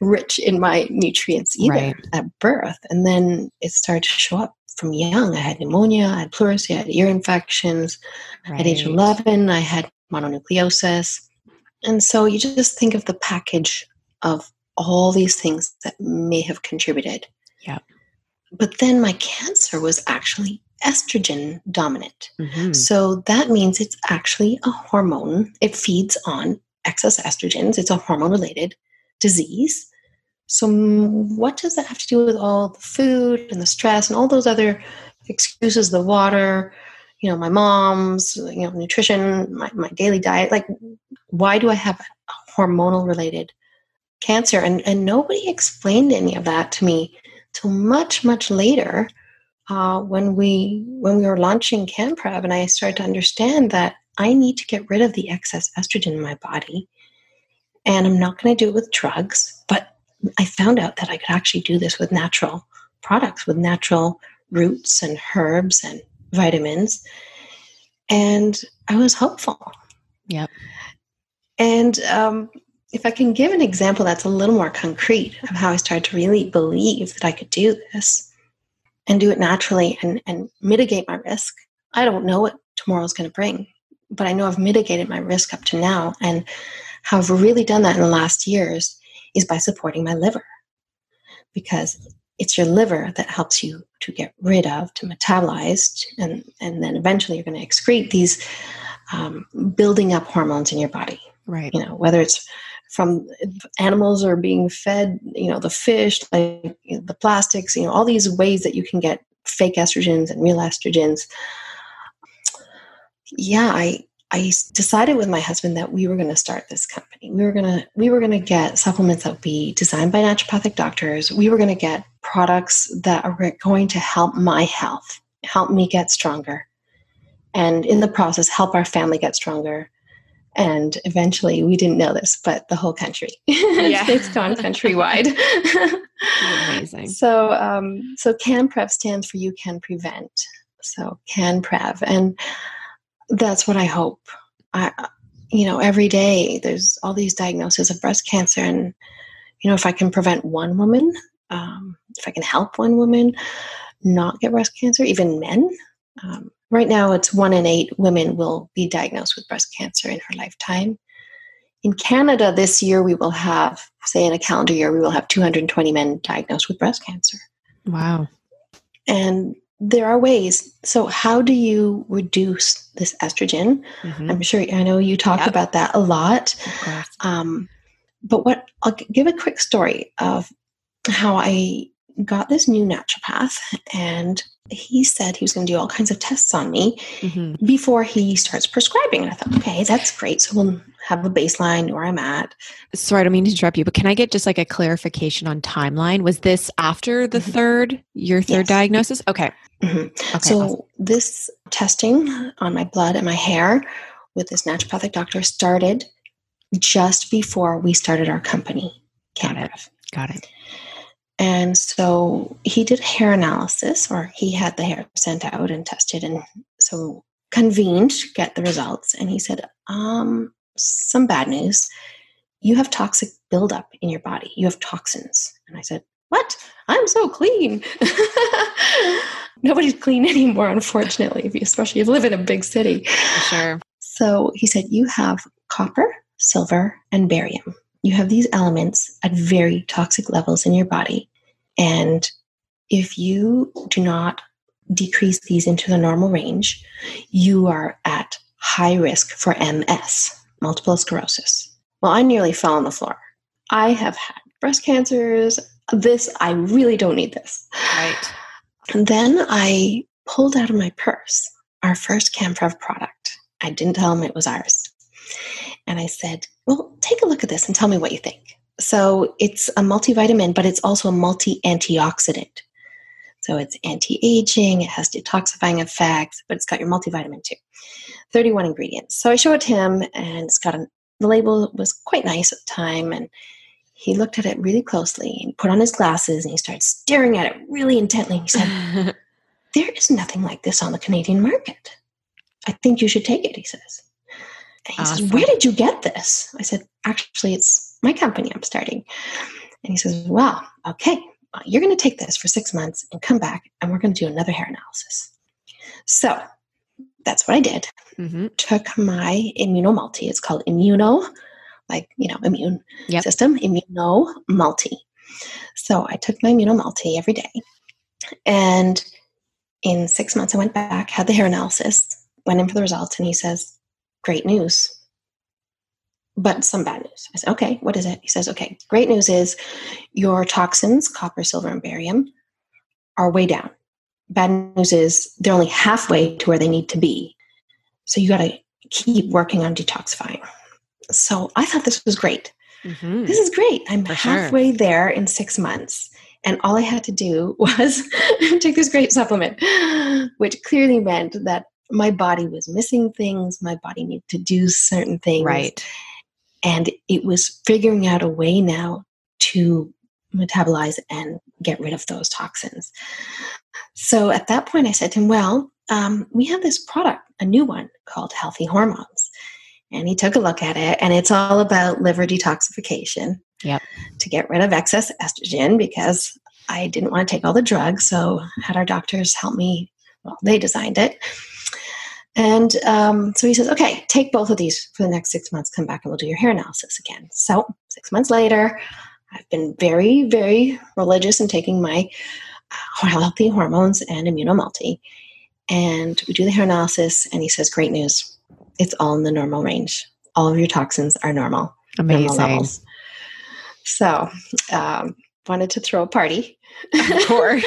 Speaker 2: rich in my nutrients either right. at birth. And then it started to show up from young. I had pneumonia, I had pleurisy, I had ear infections. Right. At age 11, I had mononucleosis. And so you just think of the package of all these things that may have contributed.
Speaker 3: Yeah.
Speaker 2: But then my cancer was actually estrogen dominant. Mm-hmm. So that means it's actually a hormone. It feeds on excess estrogens. It's a hormone related disease. So, what does that have to do with all the food and the stress and all those other excuses, the water, you know, my mom's, you know, nutrition, my, my daily diet? Like, why do I have hormonal related cancer? And, and nobody explained any of that to me till much, much later uh, when we when we were launching CanPrev, and I started to understand that I need to get rid of the excess estrogen in my body, and I'm not going to do it with drugs. But I found out that I could actually do this with natural products, with natural roots and herbs and vitamins, and I was hopeful.
Speaker 3: Yep.
Speaker 2: And um, if I can give an example that's a little more concrete of how I started to really believe that I could do this and do it naturally and, and mitigate my risk, I don't know what tomorrow's going to bring, but I know I've mitigated my risk up to now. And how I've really done that in the last years is by supporting my liver because it's your liver that helps you to get rid of, to metabolize, and, and then eventually you're going to excrete these um, building up hormones in your body.
Speaker 3: Right.
Speaker 2: You know, whether it's from animals are being fed, you know, the fish, like you know, the plastics, you know, all these ways that you can get fake estrogens and real estrogens. Yeah, I I decided with my husband that we were going to start this company. We were going to we were going to get supplements that would be designed by naturopathic doctors. We were going to get products that are going to help my health, help me get stronger, and in the process help our family get stronger and eventually we didn't know this but the whole country yeah. it's gone countrywide
Speaker 3: amazing
Speaker 2: so um, so canprev stands for you can prevent so canprev and that's what i hope i you know every day there's all these diagnoses of breast cancer and you know if i can prevent one woman um, if i can help one woman not get breast cancer even men um, Right now, it's one in eight women will be diagnosed with breast cancer in her lifetime. In Canada, this year, we will have, say, in a calendar year, we will have 220 men diagnosed with breast cancer.
Speaker 3: Wow.
Speaker 2: And there are ways. So, how do you reduce this estrogen? Mm-hmm. I'm sure I know you talk yep. about that a lot. Um, but what I'll give a quick story of how I got this new naturopath, and he said he was going to do all kinds of tests on me mm-hmm. before he starts prescribing. And I thought, okay, that's great. So we'll have a baseline where I'm at.
Speaker 3: Sorry, I don't mean to interrupt you, but can I get just like a clarification on timeline? Was this after the mm-hmm. third, your third yes. diagnosis? Okay.
Speaker 2: Mm-hmm. okay. So awesome. this testing on my blood and my hair with this naturopathic doctor started just before we started our company.
Speaker 3: Got it. Got it.
Speaker 2: And so he did hair analysis, or he had the hair sent out and tested, and so convened to get the results. And he said, um, some bad news. You have toxic buildup in your body. You have toxins. And I said, What? I'm so clean. Nobody's clean anymore, unfortunately, especially if you live in a big city.
Speaker 3: Sure.
Speaker 2: So he said, You have copper, silver, and barium. You have these elements at very toxic levels in your body. And if you do not decrease these into the normal range, you are at high risk for MS, multiple sclerosis. Well, I nearly fell on the floor. I have had breast cancers. This, I really don't need this.
Speaker 1: Right.
Speaker 2: And then I pulled out of my purse our first CanPrev product. I didn't tell him it was ours. And I said, Well, take a look at this and tell me what you think. So it's a multivitamin, but it's also a multi antioxidant. So it's anti aging, it has detoxifying effects, but it's got your multivitamin too. 31 ingredients. So I showed it to him, and it's got a, the label was quite nice at the time. And he looked at it really closely and put on his glasses and he started staring at it really intently. He said, There is nothing like this on the Canadian market. I think you should take it, he says. And he awesome. says, Where did you get this? I said, Actually, it's my company I'm starting. And he says, Well, okay, you're going to take this for six months and come back, and we're going to do another hair analysis. So that's what I did. Mm-hmm. Took my immunomulti. It's called Immuno, like, you know, immune yep. system, Immuno Multi. So I took my immunomulti every day. And in six months, I went back, had the hair analysis, went in for the results, and he says, Great news but some bad news. I said, okay, what is it? He says, okay, great news is your toxins, copper, silver, and barium, are way down. Bad news is they're only halfway to where they need to be. So you got to keep working on detoxifying. So I thought this was great. Mm-hmm. This is great. I'm For halfway sure. there in six months. And all I had to do was take this great supplement, which clearly meant that my body was missing things. My body needed to do certain things.
Speaker 1: Right
Speaker 2: and it was figuring out a way now to metabolize and get rid of those toxins. So at that point, I said to him, Well, um, we have this product, a new one called Healthy Hormones. And he took a look at it, and it's all about liver detoxification
Speaker 1: yep.
Speaker 2: to get rid of excess estrogen because I didn't want to take all the drugs. So had our doctors help me. Well, they designed it. And um, so he says, okay, take both of these for the next six months, come back and we'll do your hair analysis again. So six months later, I've been very, very religious in taking my uh, healthy hormones and immunomulti. And we do the hair analysis, and he says, great news. It's all in the normal range. All of your toxins are normal.
Speaker 1: Amazing. Normal
Speaker 2: so, um, wanted to throw a party.
Speaker 1: Of course.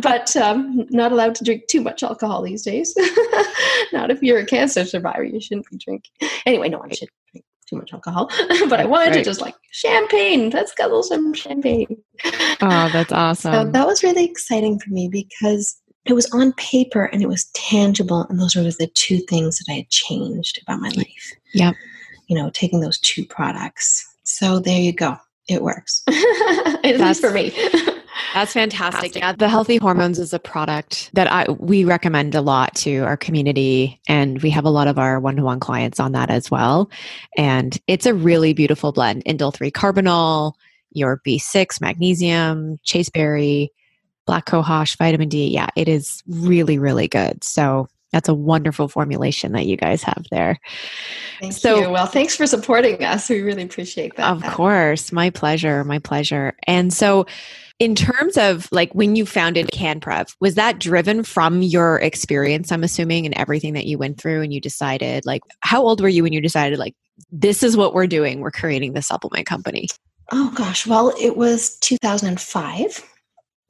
Speaker 2: but um, not allowed to drink too much alcohol these days. not if you're a cancer survivor, you shouldn't be drinking. Anyway, no one should drink too much alcohol. but I wanted right. to just like champagne. Let's guzzle some champagne.
Speaker 1: Oh, that's awesome.
Speaker 2: So that was really exciting for me because it was on paper and it was tangible. And those were the two things that I had changed about my life.
Speaker 1: Yep.
Speaker 2: You know, taking those two products. So there you go it works. At least for me.
Speaker 1: That's fantastic. Yeah, the Healthy Hormones is a product that I we recommend a lot to our community and we have a lot of our one-to-one clients on that as well. And it's a really beautiful blend. indole-3 carbinol, your B6 magnesium, chasteberry, black cohosh, vitamin D. Yeah, it is really really good. So that's a wonderful formulation that you guys have there.
Speaker 2: Thank so, you. Well, thanks for supporting us. We really appreciate that.
Speaker 1: Of course. My pleasure. My pleasure. And so, in terms of like when you founded CanPrev, was that driven from your experience, I'm assuming, and everything that you went through and you decided, like, how old were you when you decided, like, this is what we're doing? We're creating the supplement company?
Speaker 2: Oh, gosh. Well, it was 2005.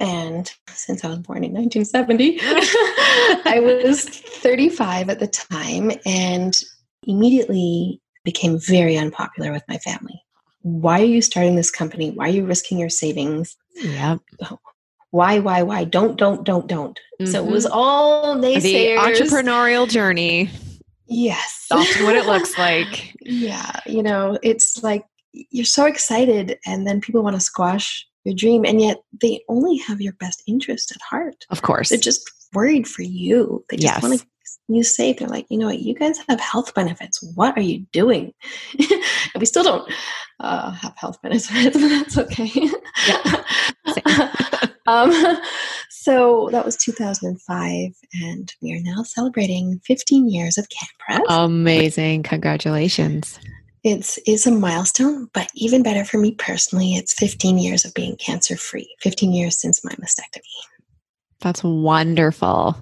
Speaker 2: And since I was born in 1970, I was 35 at the time and immediately became very unpopular with my family. Why are you starting this company? Why are you risking your savings?
Speaker 1: Yeah.
Speaker 2: Why, why, why? Don't, don't, don't, don't. Mm-hmm. So it was mm-hmm. all naysayers.
Speaker 1: The entrepreneurial journey.
Speaker 2: Yes.
Speaker 1: That's what it looks like.
Speaker 2: yeah. You know, it's like you're so excited and then people want to squash your dream and yet they only have your best interest at heart.
Speaker 1: Of course.
Speaker 2: They're just worried for you. They just yes. want to you safe. They're like you know what? You guys have health benefits. What are you doing? And we still don't uh, have health benefits but that's okay. Um, so that was 2005 and we are now celebrating 15 years of CanPrev
Speaker 1: amazing. Congratulations
Speaker 2: it's is a milestone, but even better for me personally, it's 15 years of being cancer free. 15 years since my mastectomy.
Speaker 1: That's wonderful.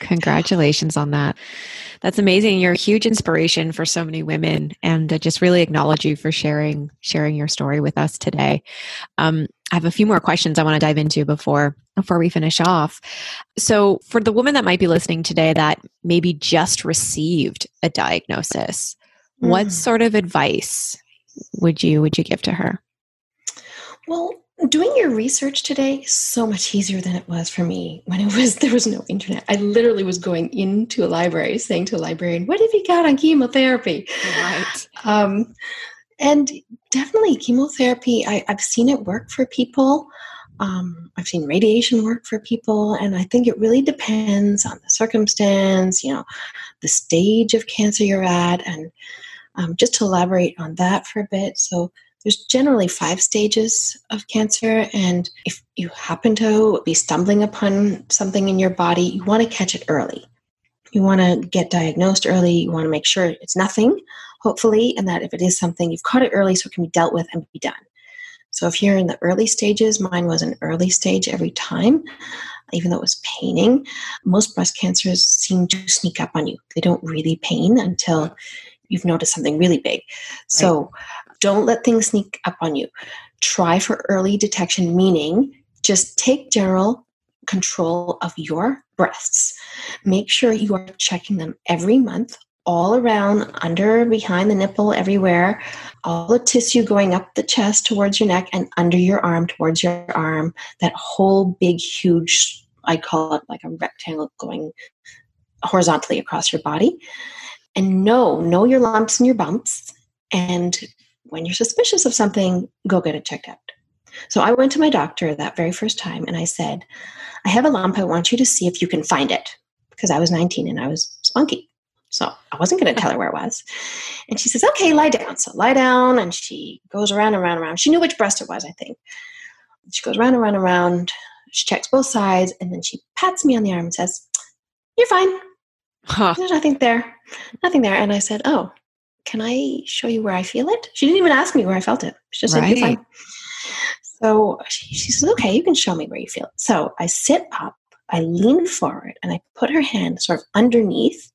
Speaker 3: Congratulations on that. That's amazing. You're a huge inspiration for so many women, and I just really acknowledge you for sharing sharing your story with us today. Um, I have a few more questions I want to dive into before before we finish off. So, for the woman that might be listening today that maybe just received a diagnosis, mm. what sort of advice would you would you give to her?
Speaker 2: Well, doing your research today is so much easier than it was for me when it was there was no internet. I literally was going into a library saying to a librarian, "What have you got on chemotherapy?" Right. Um, and definitely chemotherapy. I, have seen it work for people. Um, I've seen radiation work for people, and I think it really depends on the circumstance. You know, the stage of cancer you're at, and um, just to elaborate on that for a bit. So there's generally five stages of cancer, and if you happen to be stumbling upon something in your body, you want to catch it early. You want to get diagnosed early. You want to make sure it's nothing, hopefully, and that if it is something, you've caught it early so it can be dealt with and be done. So if you're in the early stages, mine was an early stage every time, even though it was paining. Most breast cancers seem to sneak up on you. They don't really pain until you've noticed something really big. So right. don't let things sneak up on you. Try for early detection, meaning just take general control of your breasts. Make sure you are checking them every month, all around, under, behind the nipple, everywhere. All the tissue going up the chest towards your neck and under your arm towards your arm. That whole big, huge, I call it like a rectangle going horizontally across your body and know know your lumps and your bumps. And when you're suspicious of something go get it checked out. So i went to my doctor that very first time and i said i have a lump. I want you to see if you can find it. Because i was 19 and i was spunky. So i wasn't going to tell her where it was. And she says okay lie down. So lie down and she goes around and around and around. She knew which breast it was i think. She goes around and around and around. She checks both sides and then she pats me on the arm and says you're fine Huh. There's nothing there. Nothing there. And I said, Oh, can I show you where I feel it? She didn't even ask me where I felt it. She just right. said, fine. So she, she says, Okay, you can show me where you feel it. So I sit up, I lean forward, and I put her hand sort of underneath.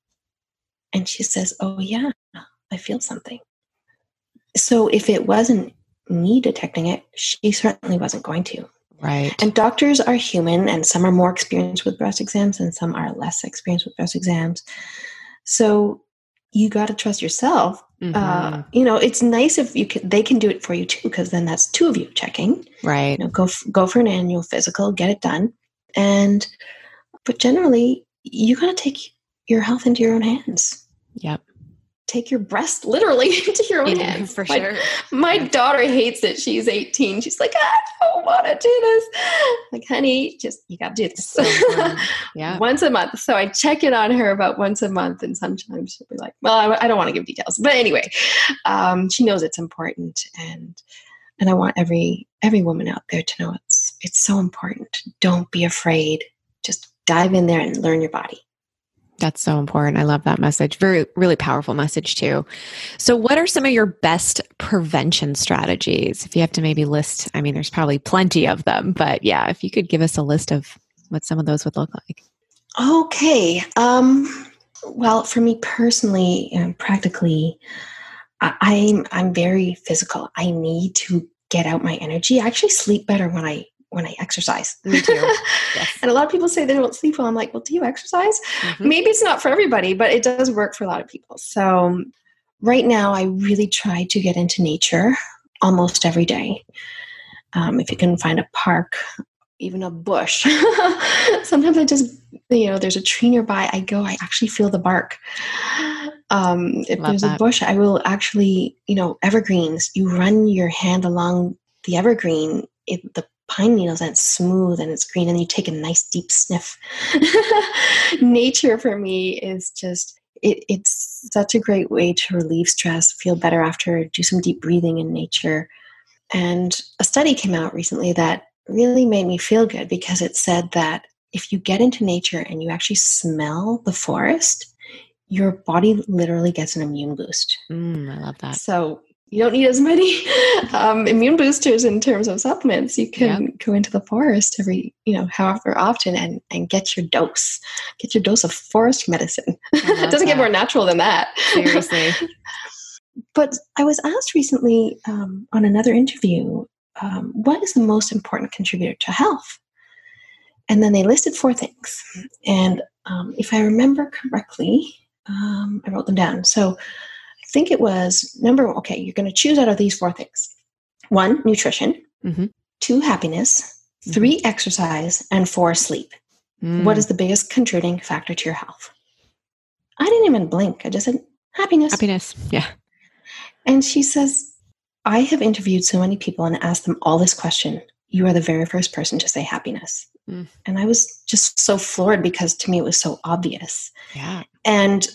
Speaker 2: And she says, Oh, yeah, I feel something. So if it wasn't me detecting it, she certainly wasn't going to.
Speaker 3: Right.
Speaker 2: And doctors are human, and some are more experienced with breast exams, and some are less experienced with breast exams. So you got to trust yourself. Uh, mm-hmm. Uh, you know, it's nice if you can, they can do it for you too, because then that's two of you checking.
Speaker 3: Right.
Speaker 2: You know, go f- go for an annual physical, get it done, and but generally you got to take your health into your own hands.
Speaker 3: Yep
Speaker 2: take your breast literally into your own
Speaker 3: yeah,
Speaker 2: hands.
Speaker 3: For
Speaker 2: my,
Speaker 3: sure.
Speaker 2: My yeah. daughter hates it. She's 18. She's like, I don't want to do this. Like, honey, just you got to do this. So yeah. once a month. So I check it on her about once a month, and sometimes she'll be like, "Well, I, I don't want to give details," but anyway, um, she knows it's important, and and I want every every woman out there to know it's it's so important. Don't be afraid. Just dive in there and learn your body.
Speaker 3: That's so important. I love that message. Very, really powerful message, too. So, what are some of your best prevention strategies? If you have to maybe list, I mean, there's probably plenty of them, but yeah, if you could give us a list of what some of those would look like.
Speaker 2: Okay. Um, well, for me personally and practically, I, I'm I'm very physical. I need to get out my energy. I actually sleep better when I when I exercise.
Speaker 3: Me too. Yes.
Speaker 2: and a lot of people say they don't sleep well. I'm like, well, do you exercise? Mm-hmm. Maybe it's not for everybody, but it does work for a lot of people. So right now, I really try to get into nature almost every day. Um, if you can find a park, even a bush. Sometimes I just, you know, there's a tree nearby. I go, I actually feel the bark. Um, if Love there's that. a bush, I will actually, you know, evergreens. You run your hand along the evergreen. It, the pine needles and it's smooth and it's green and you take a nice deep sniff. Nature for me is just it, it's such a great way to relieve stress, feel better after, do some deep breathing in nature. And a study came out recently that really made me feel good because it said that if you get into nature and you actually smell the forest, your body literally gets an immune boost.
Speaker 3: Mm, I love that.
Speaker 2: So you don't need as many um, immune boosters in terms of supplements. You can go into the forest every, you know, however often and, and get your dose. Get your dose of forest medicine. it doesn't that. get more natural than that.
Speaker 3: Seriously.
Speaker 2: but I was asked recently um, on another interview um, what is the most important contributor to health? And then they listed four things. And um, if I remember correctly, um, I wrote them down. So think it was number one, okay, you're going to choose out of these four things one, nutrition, mm-hmm. two, happiness, mm-hmm. three, exercise, and four, sleep. Mm. What is the biggest contributing factor to your health? I didn't even blink. I just said happiness.
Speaker 3: Happiness. Yeah.
Speaker 2: And she says, I have interviewed so many people and asked them all this question. You are the very first person to say happiness. Mm. And I was just so floored because to me it was so obvious.
Speaker 3: Yeah.
Speaker 2: And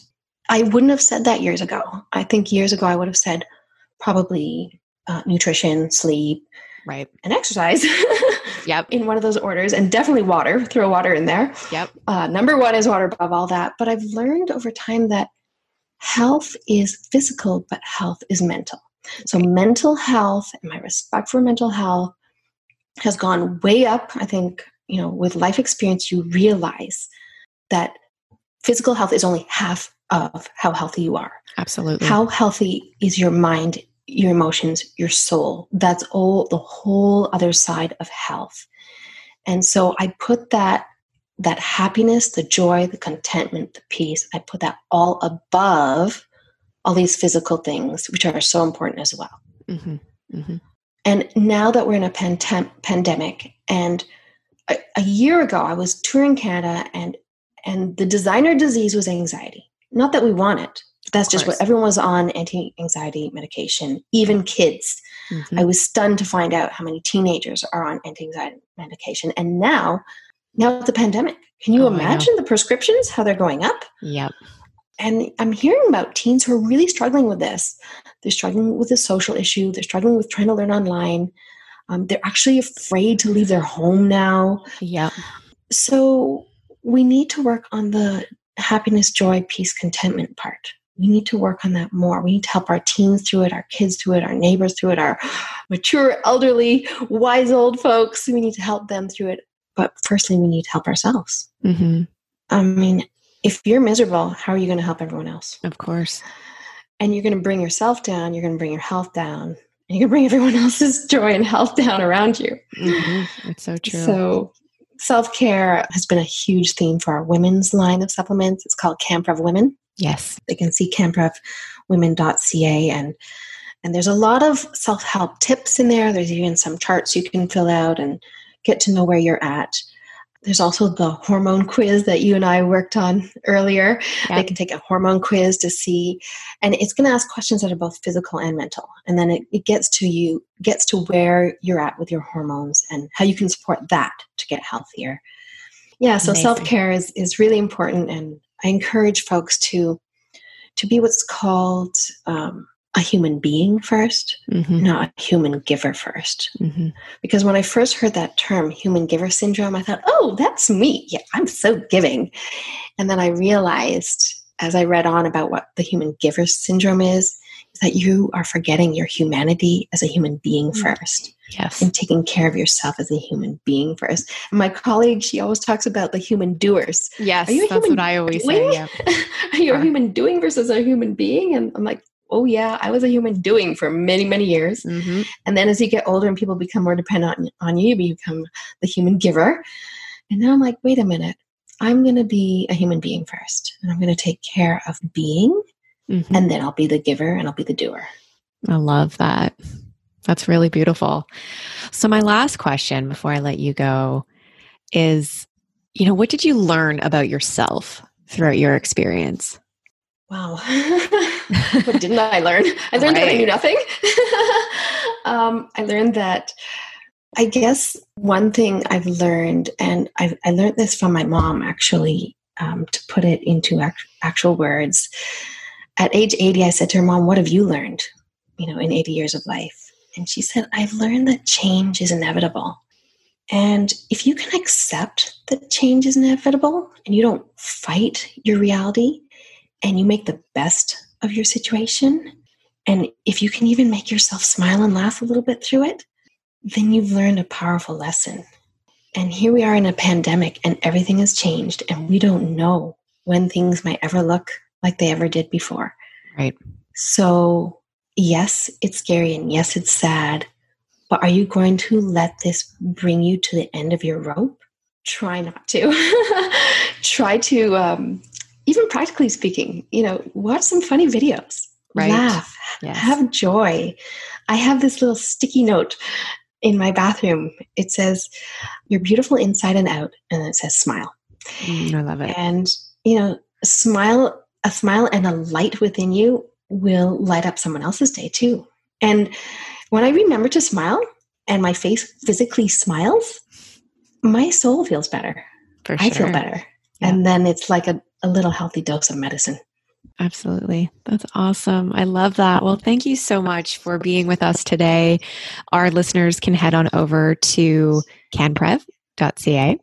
Speaker 2: I wouldn't have said that years ago. I think years ago I would have said probably uh, nutrition, sleep,
Speaker 3: right,
Speaker 2: and exercise.
Speaker 3: yep.
Speaker 2: In one of those orders, and definitely water. Throw water in there.
Speaker 3: Yep.
Speaker 2: Uh, number one is water above all that. But I've learned over time that health is physical, but health is mental. So mental health and my respect for mental health has gone way up. I think you know, with life experience, you realize that physical health is only half of how healthy you are.
Speaker 3: Absolutely.
Speaker 2: How healthy is your mind, your emotions, your soul? That's all the whole other side of health. And so I put that that happiness, the joy, the contentment, the peace, I put that all above all these physical things, which are so important as well. Mm-hmm. Mm-hmm. And now that we're in a pandem- pandemic and a, a year ago, I was touring Canada, and and the designer disease was anxiety. Not that we want it. That's just what everyone was on anti-anxiety medication, even kids. Mm-hmm. I was stunned to find out how many teenagers are on anti-anxiety medication. And now, now it's a pandemic. Can you oh, imagine the prescriptions, how they're going up?
Speaker 3: Yep.
Speaker 2: And I'm hearing about teens who are really struggling with this. They're struggling with a social issue. They're struggling with trying to learn online. Um, they're actually afraid to leave their home now.
Speaker 3: Yeah.
Speaker 2: So we need to work on the happiness, joy, peace, contentment part. We need to work on that more. We need to help our teens through it, our kids through it, our neighbors through it, our mature, elderly, wise old folks. We need to help them through it. But firstly, we need to help ourselves. Mm-hmm. I mean, if you're miserable, how are you going to help everyone else?
Speaker 3: Of course.
Speaker 2: And you're going to bring yourself down, you're going to bring your health down, and you can bring everyone else's joy and health down around you.
Speaker 3: Mm-hmm. It's so true.
Speaker 2: So, self care has been a huge theme for our women's line of supplements. It's called CanPrev Women.
Speaker 3: Yes.
Speaker 2: They can see canprevwomen.ca and and there's a lot of self help tips in there. There's even some charts you can fill out and get to know where you're at. There's also the hormone quiz that you and I worked on earlier. Yep. They can take a hormone quiz to see, and it's going to ask questions that are both physical and mental. And then it, it gets to you, gets to where you're at with your hormones and how you can support that to get healthier. Yeah, so self care is, is really important, and I encourage folks to to be what's called um, a human being 1st mm-hmm. not a human giver 1st mm-hmm. Because when I first heard that term, human giver syndrome, I thought, oh, that's me. Yeah, I'm so giving. And then I realized as I read on about what the human giver syndrome is, is that you are forgetting your humanity as a human being mm. first.
Speaker 3: Yes.
Speaker 2: And taking care of yourself as a human being first. And my colleague, she always talks about the human doers.
Speaker 3: Yes, are you a that's what I always doing? say. Yeah.
Speaker 2: are you a human doing versus a human being? And I'm like, oh yeah i was a human doing for many many years. Mm-hmm. and then as you get older and people become more dependent on, on you you become the human giver. And now i'm like wait a minute. I'm going to be a human being first and i'm going to take care of being mm-hmm. and then i'll be the giver and i'll be the doer.
Speaker 3: I love that. That's really beautiful. So my last question before i let you go is you know what did you learn about yourself throughout your experience?
Speaker 2: Wow. what didn't I learn? I learned right. that I knew nothing. um, I learned that, I guess, one thing I've learned, and I've, I learned this from my mom actually, um, to put it into act- actual words. At age 80, I said to her, Mom, what have you learned, you know, in 80 years of life? And she said, I've learned that change is inevitable. And if you can accept that change is inevitable and you don't fight your reality, and you make the best of your situation And if you can even make yourself smile and laugh a little bit through it, then you've learned a powerful lesson. And here we are in a pandemic and everything has changed and we don't know when things might ever look like they ever did before.
Speaker 3: Right.
Speaker 2: So, yes, it's scary and yes, it's sad, but are you going to let this bring you to the end of your rope? Try not to. Try to, um, even practically speaking, you know, watch some funny videos, right. laugh, yes. have joy. I have this little sticky note in my bathroom. It says, You're beautiful inside and out. And it says, Smile.
Speaker 3: Mm, I love it.
Speaker 2: And, you know, smile, a smile and a light within you will light up someone else's day too. And when I remember to smile and my face physically smiles, my soul feels better. Sure. I feel better. Yeah. And then it's like a, a little healthy dose of medicine.
Speaker 3: Absolutely. That's awesome. I love that. Well, thank you so much for being with us today. Our listeners can head on over to canprev.ca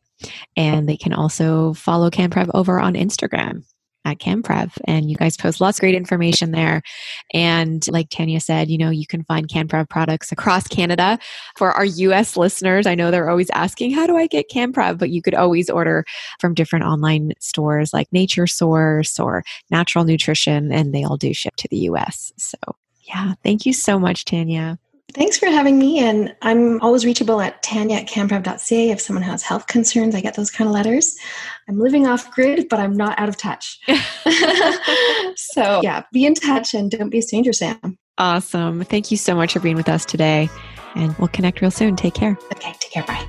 Speaker 3: and they can also follow CanPrev over on Instagram at CanPrev. And you guys post lots of great information there. And like Tanya said, you know, you can find CanPrev products across Canada. For our US listeners, I know they're always asking, how do I get CanPrev? But you could always order from different online stores like Nature Source or Natural Nutrition, and they all do ship to the US. So yeah, thank you so much, Tanya.
Speaker 2: Thanks for having me. And I'm always reachable at tanya at canprev.ca if someone has health concerns. I get those kind of letters. I'm living off grid, but I'm not out of touch. so, yeah, be in touch and don't be a stranger, Sam.
Speaker 3: Awesome. Thank you so much for being with us today. And we'll connect real soon. Take care.
Speaker 2: Okay, take care. Bye.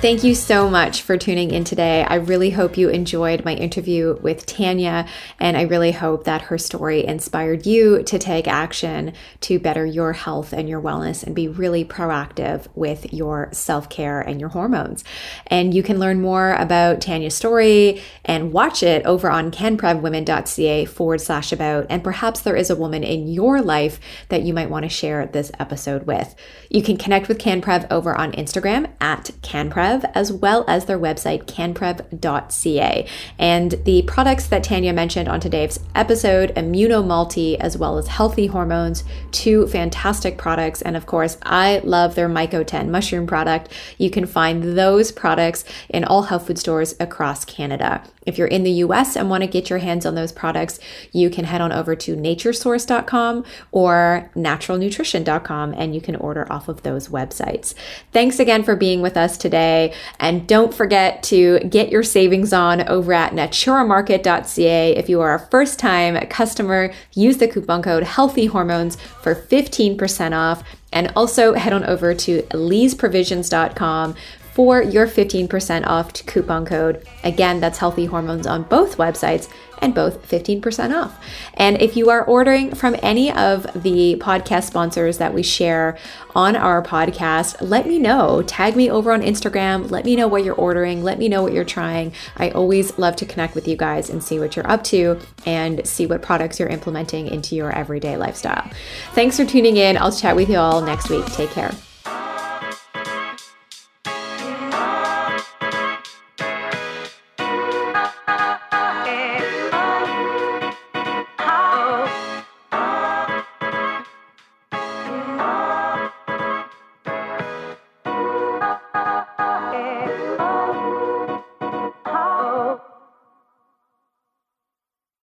Speaker 1: Thank you so much for tuning in today. I really hope you enjoyed my interview with Tanya, and I really hope that her story inspired you to take action to better your health and your wellness and be really proactive with your self care and your hormones. And you can learn more about Tanya's story and watch it over on canprevwomen.ca forward slash about. And perhaps there is a woman in your life that you might want to share this episode with. You can connect with CanPrev over on Instagram at CanPrev as well as their website, canprev.ca. And the products that Tanya mentioned on today's episode, Immunomulti, as well as Healthy Hormones, two fantastic products. And of course, I love their Myco10 mushroom product. You can find those products in all health food stores across Canada. If you're in the US and want to get your hands on those products, you can head on over to naturesource.com or naturalnutrition.com and you can order off of those websites. Thanks again for being with us today. And don't forget to get your savings on over at naturamarket.ca. If you are a first time customer, use the coupon code Healthy Hormones for 15% off. And also head on over to leesprovisions.com for your 15% off coupon code. Again, that's healthy hormones on both websites and both 15% off. And if you are ordering from any of the podcast sponsors that we share on our podcast, let me know. Tag me over on Instagram. Let me know what you're ordering. Let me know what you're trying. I always love to connect with you guys and see what you're up to and see what products you're implementing into your everyday lifestyle. Thanks for tuning in. I'll chat with you all next week. Take care.